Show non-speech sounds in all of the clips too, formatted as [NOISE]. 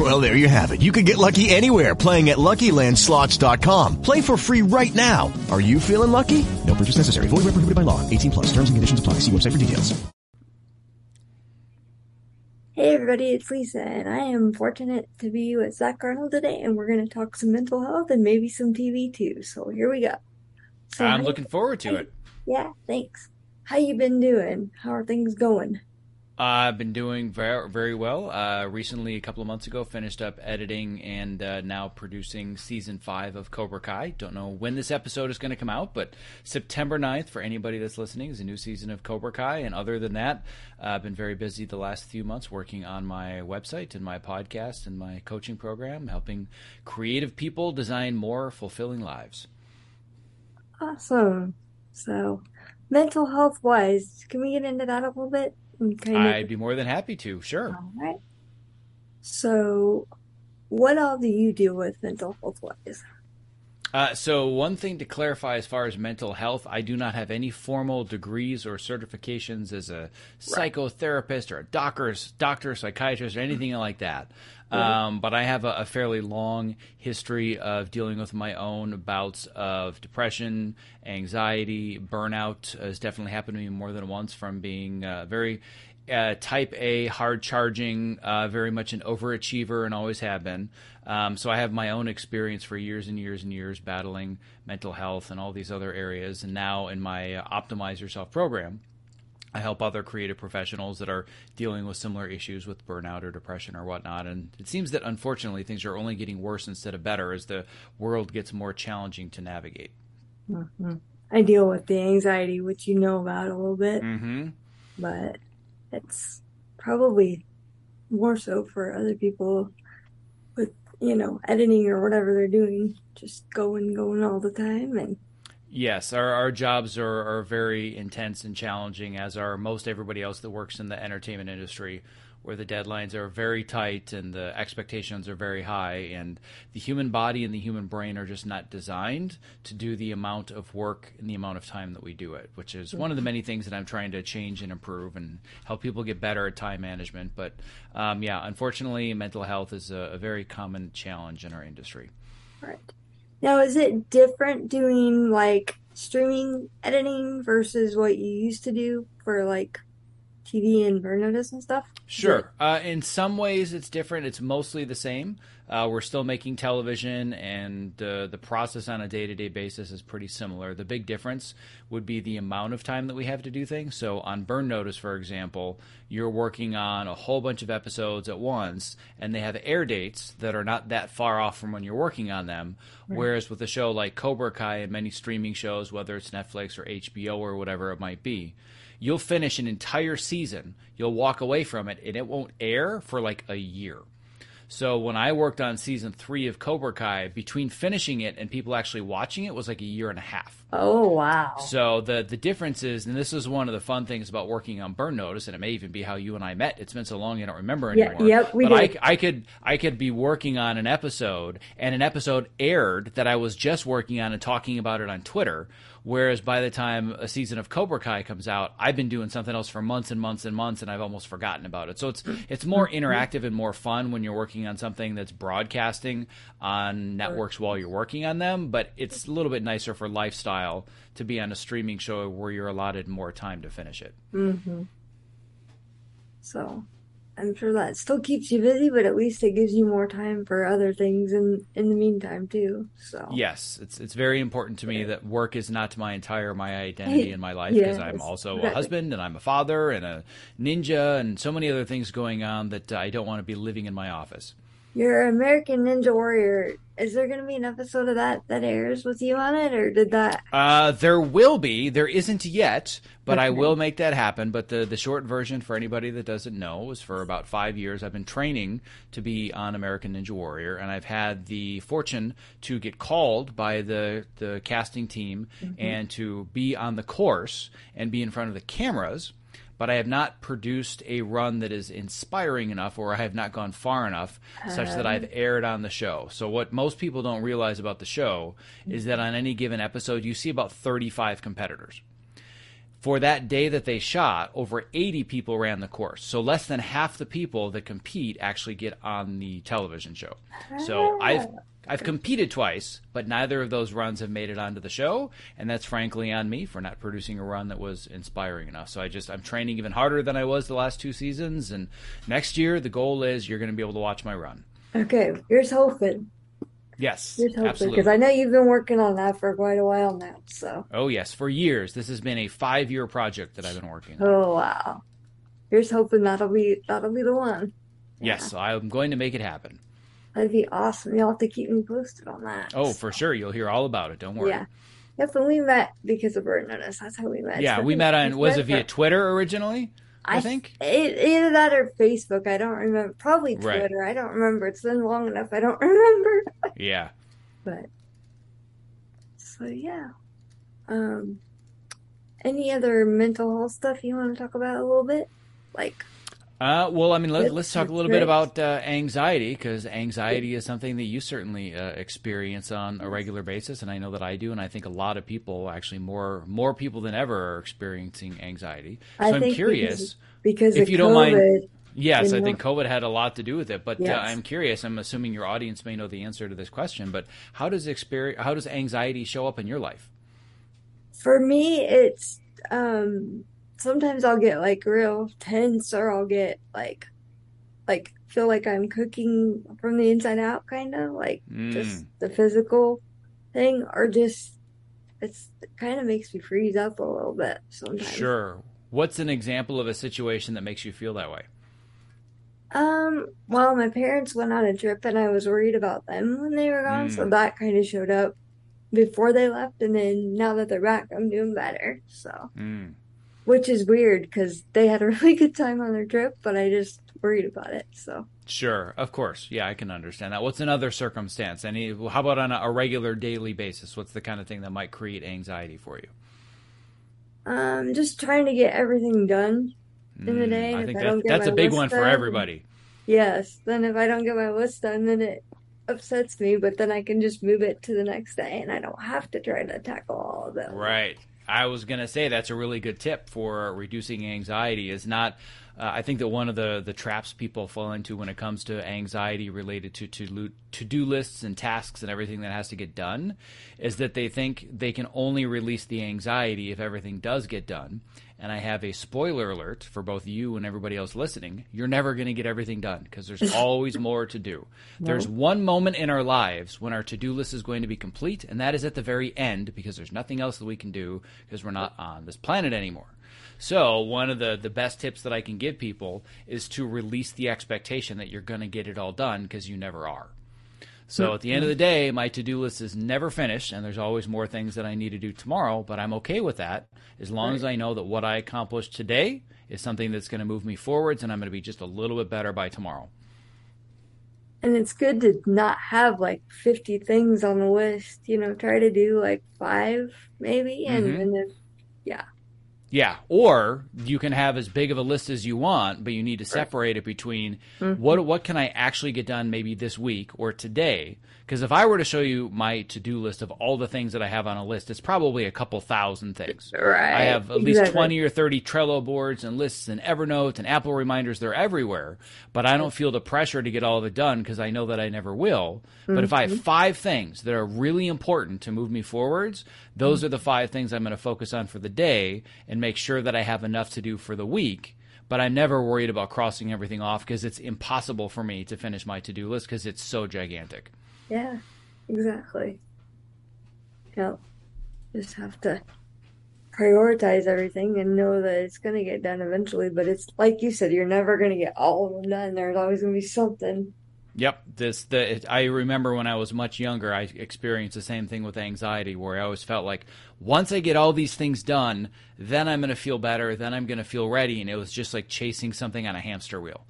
Well, there you have it. You can get lucky anywhere playing at LuckyLandSlots.com. Play for free right now. Are you feeling lucky? No purchase necessary. Void where prohibited by law. 18 plus. Terms and conditions apply. See website for details. Hey everybody, it's Lisa, and I am fortunate to be with Zack Arnold today, and we're going to talk some mental health and maybe some TV too. So here we go. So I'm how- looking forward to it. Yeah, thanks. How you been doing? How are things going? I've been doing very, very well. Uh, recently, a couple of months ago, finished up editing and uh, now producing season five of Cobra Kai. Don't know when this episode is going to come out, but September 9th, for anybody that's listening, is a new season of Cobra Kai. And other than that, uh, I've been very busy the last few months working on my website and my podcast and my coaching program, helping creative people design more fulfilling lives. Awesome. So, mental health wise, can we get into that a little bit? Of, I'd be more than happy to, sure. all right. So, what all do you deal with mental health wise? Uh, so, one thing to clarify as far as mental health, I do not have any formal degrees or certifications as a psychotherapist or a doctor, doctor, psychiatrist, or anything like that. Um, but I have a, a fairly long history of dealing with my own bouts of depression, anxiety, burnout. Has definitely happened to me more than once from being uh, very uh, type A, hard charging, uh, very much an overachiever, and always have been. Um, so I have my own experience for years and years and years battling mental health and all these other areas. And now in my uh, Optimize Yourself program, I help other creative professionals that are dealing with similar issues with burnout or depression or whatnot. And it seems that unfortunately things are only getting worse instead of better as the world gets more challenging to navigate. I deal with the anxiety, which you know about a little bit, Mm-hmm. but it's probably more so for other people with, you know, editing or whatever they're doing, just going, going all the time. And Yes, our, our jobs are, are very intense and challenging, as are most everybody else that works in the entertainment industry, where the deadlines are very tight and the expectations are very high. And the human body and the human brain are just not designed to do the amount of work and the amount of time that we do it, which is one of the many things that I'm trying to change and improve and help people get better at time management. But um, yeah, unfortunately, mental health is a, a very common challenge in our industry. Right. Now, is it different doing like streaming editing versus what you used to do for like TV and burn notice and stuff? Sure. Uh, in some ways, it's different. It's mostly the same. Uh, we're still making television, and uh, the process on a day to day basis is pretty similar. The big difference would be the amount of time that we have to do things. So, on Burn Notice, for example, you're working on a whole bunch of episodes at once, and they have air dates that are not that far off from when you're working on them. Whereas with a show like Cobra Kai and many streaming shows, whether it's Netflix or HBO or whatever it might be, you'll finish an entire season, you'll walk away from it, and it won't air for like a year. So when I worked on season three of Cobra Kai, between finishing it and people actually watching it was like a year and a half. Oh, wow. So the the difference is, and this is one of the fun things about working on Burn Notice, and it may even be how you and I met. It's been so long I don't remember anymore. Yeah, yep, we but did. I, I could I could be working on an episode, and an episode aired that I was just working on and talking about it on Twitter. Whereas by the time a season of Cobra Kai comes out, I've been doing something else for months and months and months, and I've almost forgotten about it. So it's it's more mm-hmm. interactive and more fun when you're working on something that's broadcasting on networks while you're working on them. But it's a little bit nicer for lifestyle to be on a streaming show where you're allotted more time to finish it. Mm-hmm. So, I'm sure that still keeps you busy, but at least it gives you more time for other things in in the meantime too. So, Yes, it's it's very important to me that work is not my entire my identity in my life because I'm Yes, also a husband and I'm a father and a ninja and so many other things going on that I don't want to be living in my office. Your American Ninja Warrior, is there going to be an episode of that that airs with you on it, or did that? Uh, there will be. There isn't yet, but I will make that happen. But the the short version for anybody that doesn't know is for about five years I've been training to be on American Ninja Warrior, and I've had the fortune to get called by the the casting team and to be on the course and be in front of the cameras. But I have not produced a run that is inspiring enough, or I have not gone far enough, such that um. I've aired on the show. So, what most people don't realize about the show is that on any given episode, you see about 35 competitors. For that day that they shot, over 80 people ran the course. So, less than half the people that compete actually get on the television show. So, I've ah. I've competed twice, but neither of those runs have made it onto the show, and that's frankly on me for not producing a run that was inspiring enough. So I just I'm training even harder than I was the last two seasons, and next year the goal is you're going to be able to watch my run. Okay, here's hoping. Yes, Here's hoping absolutely. because I know you've been working on that for quite a while now. So, Oh yes, for years this has been a five year project that I've been working on. oh wow, here's hoping that'll be that'll be the one. Yes, I'm going to make it happen. That'd be awesome. You'll have to keep me posted on that. Oh, for sure, you'll hear all about it. Don't worry. yeah. Yep, and we met because of Burn Notice. That's how we met. Yeah, So we met on was it via Twitter originally? I, I think. It, either that or Facebook. I don't remember. Probably Right. Twitter. I don't remember. It's been long enough. I don't [LAUGHS] remember. Yeah. But so yeah. Um any other mental health stuff you want to talk about a little bit? Like Uh, well, I mean, let, let's talk a little bit about uh, anxiety because anxiety is something that you certainly uh, experience on a regular basis, and I know that I do, and I think a lot of people, actually more more people than ever, are experiencing anxiety. So I I'm think curious. because If of you don't COVID, mind- Yes, you I think COVID had a lot to do with it, but uh, Yes. I'm curious. I'm assuming your audience may know the answer to this question, but how does experience, how does anxiety show up in your life? for me it's um sometimes I'll get like real tense or I'll get like like feel like I'm cooking from the inside out kind of like just Mm. the physical thing or just it's it kind of makes me freeze up a little bit sometimes. Sure. What's an example of a situation that makes you feel that way? Um, well, my parents went on a trip and I was worried about them when they were gone, so Mm. that kind of showed up before they left, and then now that they're back, I'm doing better. So, Mm. Which is weird because they had a [LAUGHS] really good time on their trip, but I just worried about it. So, Sure, of course. Yeah, I can understand that. What's another circumstance? Any? How about on a, regular daily basis? What's the kind of thing that might create anxiety for you? um, just trying to get everything done in the Mm, day. I think I don't that, get that's a big one for done- everybody. Yes, then if I don't get my list done, then it upsets me, but then I can just move it to the next day and I don't have to try to tackle all of them. Right. I was going to say that's a really good tip for reducing anxiety. Is not. Uh, I think that one of the the traps people fall into when it comes to anxiety related to to to do lists and tasks and everything that has to get done is that they think they can only release the anxiety if everything does get done. And I have a spoiler alert for both you and everybody else listening. You're never going to get everything done because there's [LAUGHS] always more to do. There's one moment in our lives when our to do list is going to be complete, and that is at the very end because there's nothing else that we can do because we're not on this planet anymore. So, one of the, the best tips that I can give people is to release the expectation that you're going to get it all done because you never are. So at the end of the day, my to do list is never finished, and there's always more things that I need to do tomorrow, but I'm okay with that as long as I know that what I accomplished today is something that's going to move me forwards, and I'm going to be just a little bit better by tomorrow. And it's good to not have like 50 things on the list, you know, try to do like five maybe. And Mhm. then if, yeah, Yeah, or you can have as big of a list as you want, but you need to separate it between mm-hmm. what what can I actually get done maybe this week or today. Because if I were to show you my to do list of all the things that I have on a list, it's probably a couple thousand things. Right, I have at least twenty or thirty Trello boards and lists and Evernote and Apple reminders. They're everywhere, but I don't feel the pressure to get all of it done because I know that I never will. But if I Mm-hmm. have five things that are really important to move me forwards, those are the five things I'm going to focus on for the day and make sure that I have enough to do for the week. But I'm never worried about crossing everything off because it's impossible for me to finish my to do list because it's so gigantic. Yeah, exactly. Yep. Just have to prioritize everything and know that it's going to get done eventually. But it's like you said, you're never going to get all of them done. There's always going to be something. Yep, this the it, I remember when I was much younger, I experienced the same thing with anxiety, where I always felt like once I get all these things done, then I'm going to feel better, then I'm going to feel ready, and it was just like chasing something on a hamster wheel.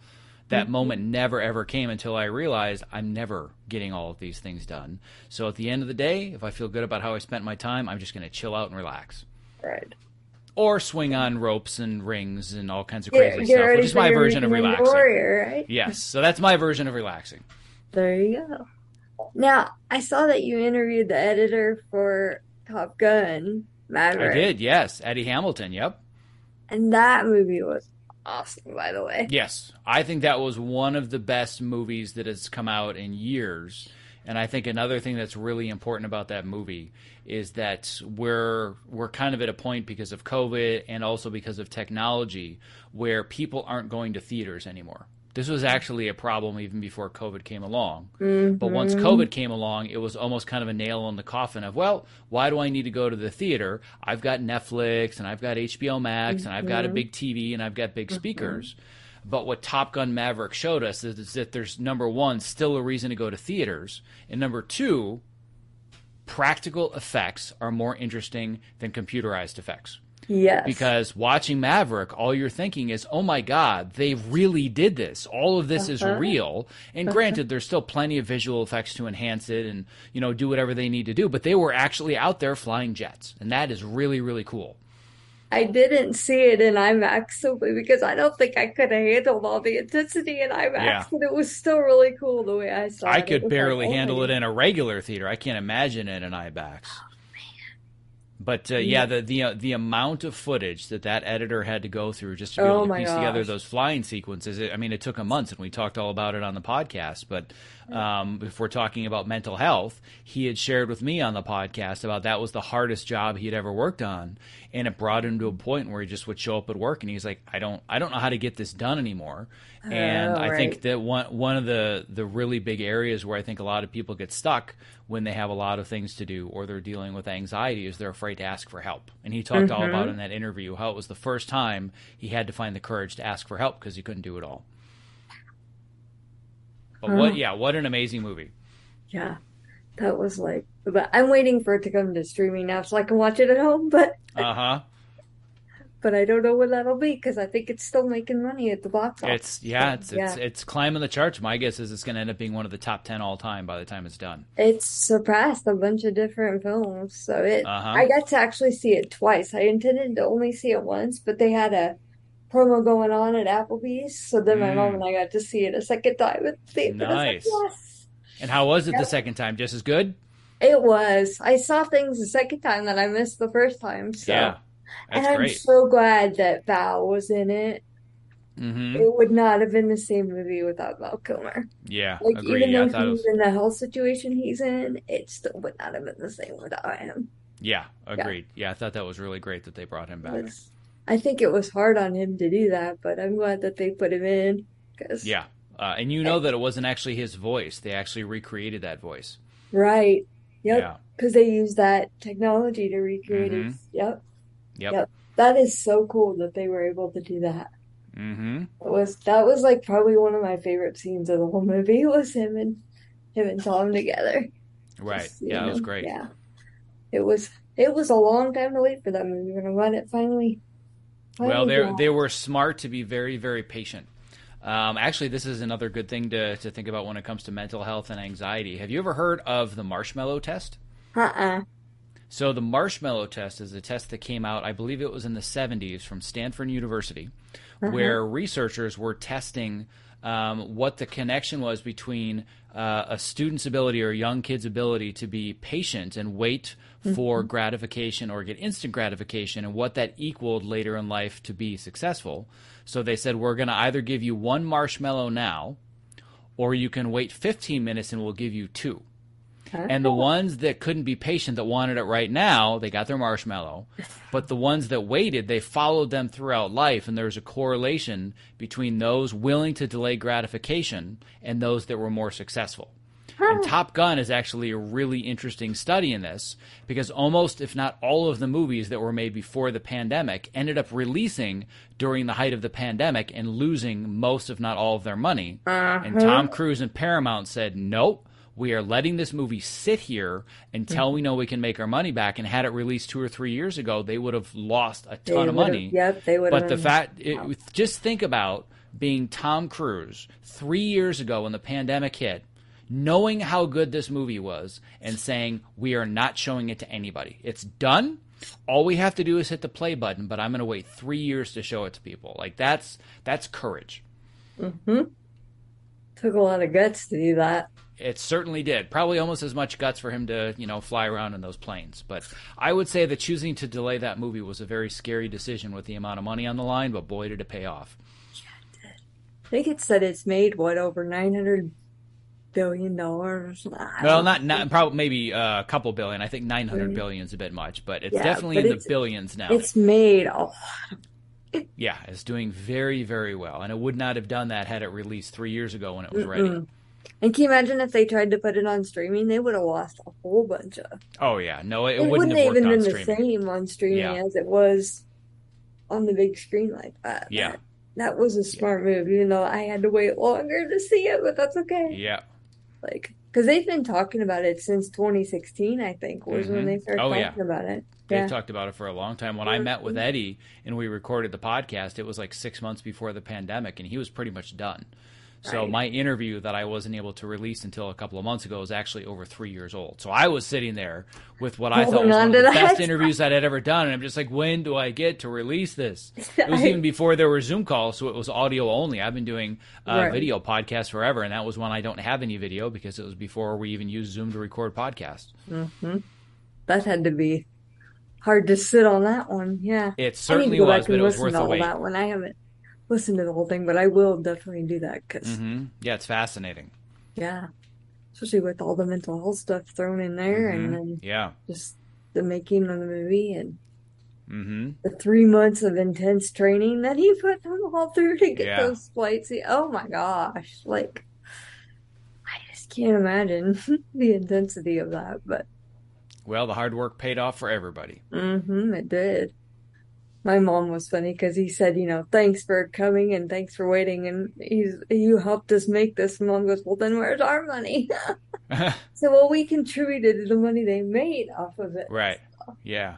That mm-hmm. moment never ever came until I realized I'm never getting all of these things done. So at the end of the day, if I feel good about how I spent my time, I'm just going to chill out and relax. Right. or swing on ropes and rings and all kinds of Get- crazy get stuff, which is my version of relaxing. Warrior, right? Yes, so that's my version of relaxing. There you go. Now, I saw that you interviewed the editor for Top Gun, Maverick. I did, yes, Eddie Hamilton. Yep. And that movie was awesome, by the way. Yes, I think that was one of the best movies that has come out in years. And I think another thing that's really important about that movie is that we're we're kind of at a point because of COVID and also because of technology where people aren't going to theaters anymore. This was actually a problem even before COVID came along. But mm-hmm. once COVID came along, it was almost kind of a nail in the coffin of, well, why do I need to go to the theater? I've got Netflix and I've got HBO Max and I've got a mm-hmm. big TV and I've got big mm-hmm. speakers. But what Top Gun Maverick showed us is, is that there's number one, still a reason to go to theaters, and number two, practical effects are more interesting than computerized effects. Yes. Because watching Maverick, all you're thinking is, oh my God, they really did this. All of this is uh-huh. real. And uh-huh. granted, there's still plenty of visual effects to enhance it and, you know, do whatever they need to do, but they were actually out there flying jets. And that is really, really cool. I didn't see it in IMAX simply because I don't think I could have handled all the intensity in IMAX, Yeah. but it was still really cool the way I saw it. I It could was like, barely oh handle it in a regular theater. I can't imagine it in IMAX. But uh, yeah, the the uh, the amount of footage that that editor had to go through just to be Oh able to piece together those flying sequences. It, I mean, it took him months, and we talked all about it on the podcast. But um, if we're talking about mental health, he had shared with me on the podcast about that was the hardest job he had ever worked on, and it brought him to a point where he just would show up at work and he's like, I don't I don't know how to get this done anymore. And Oh, I think that one one of the the really big areas where I think a lot of people get stuck when they have a lot of things to do or they're dealing with anxiety is they're afraid to ask for help. And he talked all about in that interview how it was the first time he had to find the courage to ask for help because he couldn't do it all. But what yeah, what an amazing movie. Yeah, that was like, but I'm waiting for it to come to streaming now so I can watch it at home. But Uh-huh. But I don't know when that'll be because I think it's still making money at the box office. It's yeah, it's it's Yeah. it's climbing the charts. My guess is it's going to end up being one of the top 10 all time by the time it's done. It's surpassed a bunch of different films, so it. Uh-huh. I got to actually see it twice. I intended to only see it once, but they had a promo going on at Applebee's, so then my mom and I got to see it a second time at the theater. was like, Mm. Nice. yes, And how was it the second time? Just as good? it was. I saw things the second time that I missed the first time. So, Yeah. And I'm great. so glad that Val was in it. hmm It would not have been the same movie without Val Kilmer. Yeah, Like agree. even Yeah, though he's was in the health situation he's in, it still would not have been the same without him. Yeah, agreed. Yeah. I thought that was really great that they brought him back. I think it was hard on him to do that, but I'm glad that they put him in because Yeah. Uh, and you know that it wasn't actually his voice. They actually recreated that voice. right, Yeah. yep, because they use that technology to recreate Mhm. it. Yep, Yep. Yep. that is so cool that they were able to do that. Mm-hmm. It was that was like probably one of my favorite scenes of the whole movie [LAUGHS] was him and him and Tom together. Right. Just Yeah, it was great. Yeah, it was. It was a long time to wait for that movie, I'm glad it finally. Well, they they were smart to be very very patient. Um, actually, this is another good thing to to think about when it comes to mental health and anxiety. Have you ever heard of the marshmallow test? Uh-uh. So the marshmallow test is a test that came out, I believe it was in the 70s from Stanford University, where researchers were testing um, what the connection was between uh, a student's ability or a young kid's ability to be patient and wait for gratification or get instant gratification and what that equaled later in life to be successful. So they said, we're going to either give you one marshmallow now, or you can wait 15 minutes and we'll give you two. And the ones that couldn't be patient that wanted it right now, they got their marshmallow. [LAUGHS] But the ones that waited, they followed them throughout life, and there's a correlation between those willing to delay gratification and those that were more successful. And Top Gun is actually a really interesting study in this because almost, if not all of the movies that were made before the pandemic ended up releasing during the height of the pandemic and losing most, if not all, of their money. And Tom uh-huh. Cruise and Paramount said, nope. We are letting this movie sit here until we know we can make our money back. And had it released two or three years ago, they would have lost a They ton of money. Yep, they would. But the fact, it, just think about being Tom Cruise three years ago when the pandemic hit, knowing how good this movie was, and saying, We are not showing it to anybody. It's done. all we have to do is hit the play button, but I'm going to wait three years to show it to people. Like that's that's courage. Mm-hmm. Took a lot of guts to do that. It certainly did. Probably almost as much guts for him to, you know, fly around in those planes. But I would say that choosing to delay that movie was a very scary decision with the amount of money on the line, but boy, did it pay off. I think it said it's made what over nine hundred billion dollars. Well, not not probably maybe uh, a couple billion. I think nine hundred billion is a bit much, but it's Yeah, definitely but in the billions now. It's made a lot. Yeah, it's doing very very well, and it would not have done that had it released three years ago when it was ready. And can you imagine if they tried to put it on streaming? They would have lost a whole bunch of. Oh yeah, no, it, It, wouldn't, wouldn't have even been the same on streaming Yeah. as it was on the big screen like that. Yeah. That, that was a smart move, even though I had to wait longer to see it, but that's okay. Yeah, Like, because they've been talking about it since 2016, I think, was when Mhm. they started Oh, yeah. talking about it. they've Yeah. talked about it for a long time. When I met with Eddie and we recorded the podcast, it was like six months before the pandemic, and he was pretty much done. So Right. my interview that I wasn't able to release until a couple of months ago is actually over three years old. So I was sitting there with what I thought was one on of the that. best interviews that I'd ever done, and I'm just like, when do I get to release this? [LAUGHS] It was even before there were Zoom calls, so it was audio only. I've been doing uh, Right. video podcasts forever, and that was when I don't have any video because it was before we even used Zoom to record podcasts. Hmm. That had to be hard to sit on that one. Yeah. It certainly was, but it was worth the wait. that one. I haven't listened to the whole thing, but I will definitely do that because, hmm Yeah, it's fascinating. yeah, especially with all the mental health stuff thrown in there Mhm. and then Yeah. just the making of the movie and hmm the three months of intense training that he put them all through to get Yeah. those flights. Oh my gosh. Like, I just can't imagine [LAUGHS] the intensity of that, but Well, the hard work paid off for everybody. Mm-hmm, it did. My mom was funny because he said, you know, thanks for coming and thanks for waiting, and he's you helped us make this. And mom goes, well, then where's our money? [LAUGHS] [LAUGHS] So, well, we contributed to the money they made off of it. right. Yeah.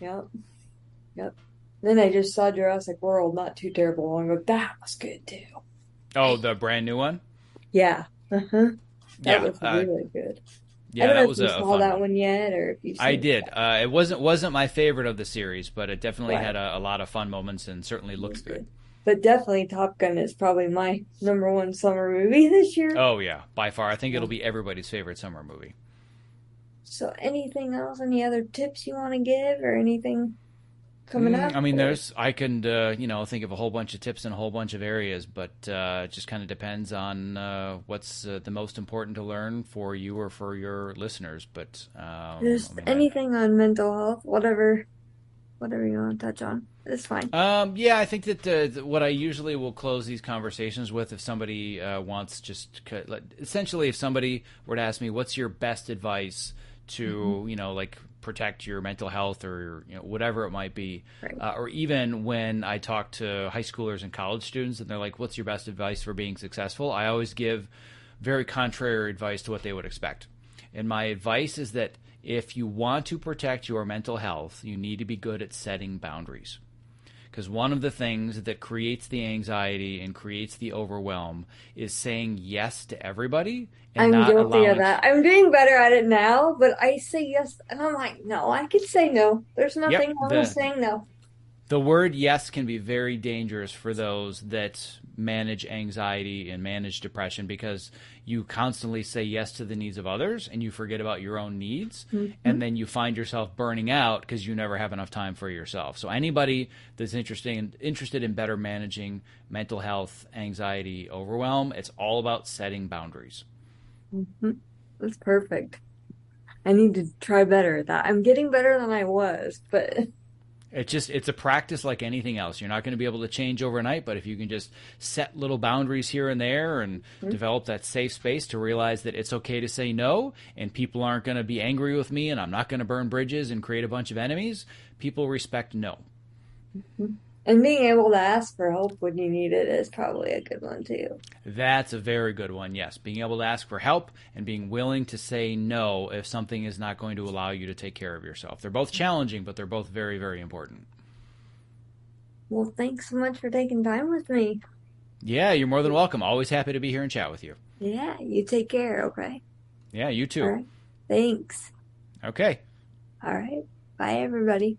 Yep. Yep. Then I just saw Jurassic World not too terrible long ago. That was good too. Oh, the brand new one. Yeah. Uh-huh. That Yeah. was uh, really good. I don't know that if was you a, saw that one. one yet or if you've I did. it. Uh, it wasn't wasn't my favorite of the series, but it definitely Right. had a, a lot of fun moments and certainly looks good. But definitely Top Gun is probably my number one summer movie [LAUGHS] this year. Oh yeah, by far. I think it'll be everybody's favorite summer movie. So anything else? Any other tips you want to give or anything coming Mm, up? I mean, there's I can uh, you know think of a whole bunch of tips in a whole bunch of areas, but uh, it just kind of depends on uh, what's uh, the most important to learn for you or for your listeners. But um, Just I mean, I- anything on mental health, whatever, whatever you want to touch on, it's fine. Um, yeah, I think that uh, what I usually will close these conversations with, if somebody uh, wants just essentially, if somebody were to ask me, "What's your best advice to you know like protect your mental health or you know whatever it might be," Right. uh, or even when I talk to high schoolers and college students, and they're like, "What's your best advice for being successful?" I always give very contrary advice to what they would expect. And my advice is that if you want to protect your mental health, you need to be good at setting boundaries because one of the things that creates the anxiety and creates the overwhelm is saying yes to everybody and I'm not guilty allowing of that. I'm doing better at it now, but I say yes, and I'm like, no, I could say no. There's nothing wrong the- with saying no. The word yes can be very dangerous for those that manage anxiety and manage depression because you constantly say yes to the needs of others and you forget about your own needs mm-hmm. and then you find yourself burning out because you never have enough time for yourself so anybody that's interested in, interested in better managing mental health anxiety overwhelm it's all about setting boundaries mm-hmm. That's perfect. I need to try better at that. I'm getting better than I was, but [LAUGHS] It's just it's a practice like anything else. You're not going to be able to change overnight, but if you can just set little boundaries here and there and mm-hmm. develop that safe space to realize that it's okay to say no and people aren't going to be angry with me and I'm not going to burn bridges and create a bunch of enemies, people respect no. Mm-hmm. And being able to ask for help when you need it is probably a good one too. That's a very good one. Yes, being able to ask for help and being willing to say no if something is not going to allow you to take care of yourself. They're both challenging, but they're both very very important. Well, thanks so much for taking time with me. Yeah, you're more than welcome. Always happy to be here and chat with you. Yeah, you take care, okay? Yeah, you too. Right. Thanks. Okay. All right. Bye, everybody.